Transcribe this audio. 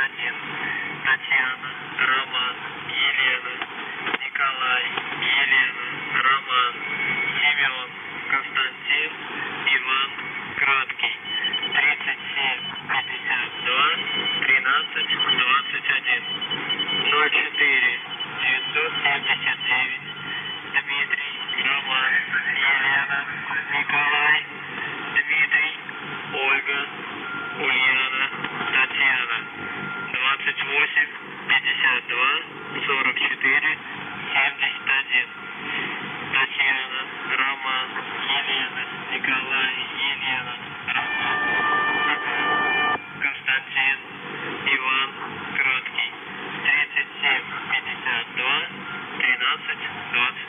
Константин, Татьяна, Роман, Елена, Николай, Елена, Роман, Семен, Константин, Иван, Краткий. 37, 52, 13, 21. 04. два сорок четыре семьдесят один. Татьяна, Роман, Елена, Николай, Елена, Роман, Константин, Иван, Краткий, тридцать семь пятьдесят два тринадцать двадцать.